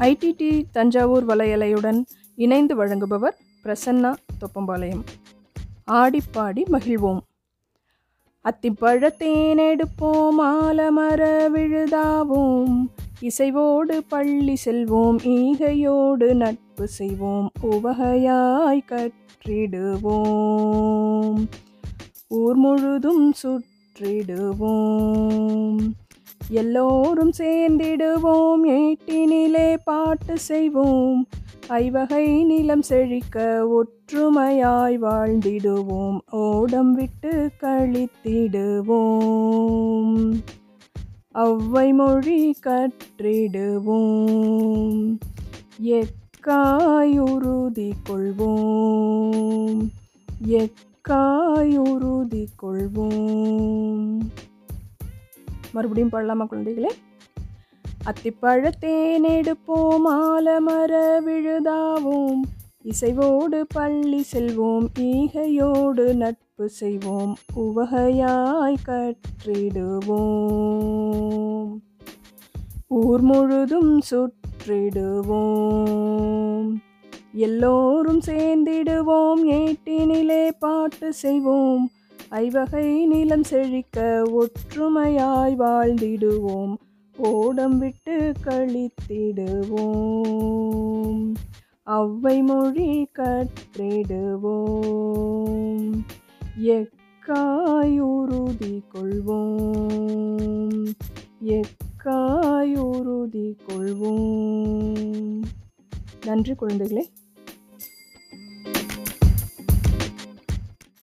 IDD Thanjavur வலையலையுடன் இணைந்து வழங்குபவர் பிரசன்னா தொப்பம்பாளையம். ஆடிப்பாடி மகிழ்வோம். அத்திப்பழத்தேனெடுப்போம் ஆலமர விழுதாவோம். இசைவோடு பள்ளி செல்வோம் ஈகையோடு நட்பு செய்வோம் உவகையாய் கற்றிடுவோம். ஊர் முழுதும் சுற்றிடுவோம். எல்லோரும் சேர்ந்திடுவோம் ஏட்டினிலே பாட்டு செய்வோம். ஐவகை நிலம் செழிக்க ஒற்றுமையாய் வாழ்ந்திடுவோம். ஓடம் விட்டு கழித்திடுவோம். அவ்வை மொழி கற்றிடுவோம். எக்காயுறுதி கொள்வோம். எக்காயுறுதி கொள்வோம். மறுபடியும் பாடலாமா குழந்தைகளே? அத்திப்பழத்தேனெடுப்போம் ஆலமர விழுதாவோம் இசைவோடு பள்ளி செல்வோம் ஈகையோடு நட்பு செய்வோம் உவகையாய் கற்றிடுவோம். ஊர் முழுதும் சுற்றிடுவோம். எல்லோரும் சேர்ந்திடுவோம் ஏட்டினிலே பாட்டு செய்வோம் ஐவகை நிலம் செழிக்க ஒற்றுமையாய் வாழ்ந்திடுவோம். ஓடம் விட்டு கழித்திடுவோம் அவ்வை மொழி கற்றிடுவோம். எக்காயுறுதி கொள்வோம். எக்காயுறுதி கொள்வோம். நன்றி குழந்தைகளே.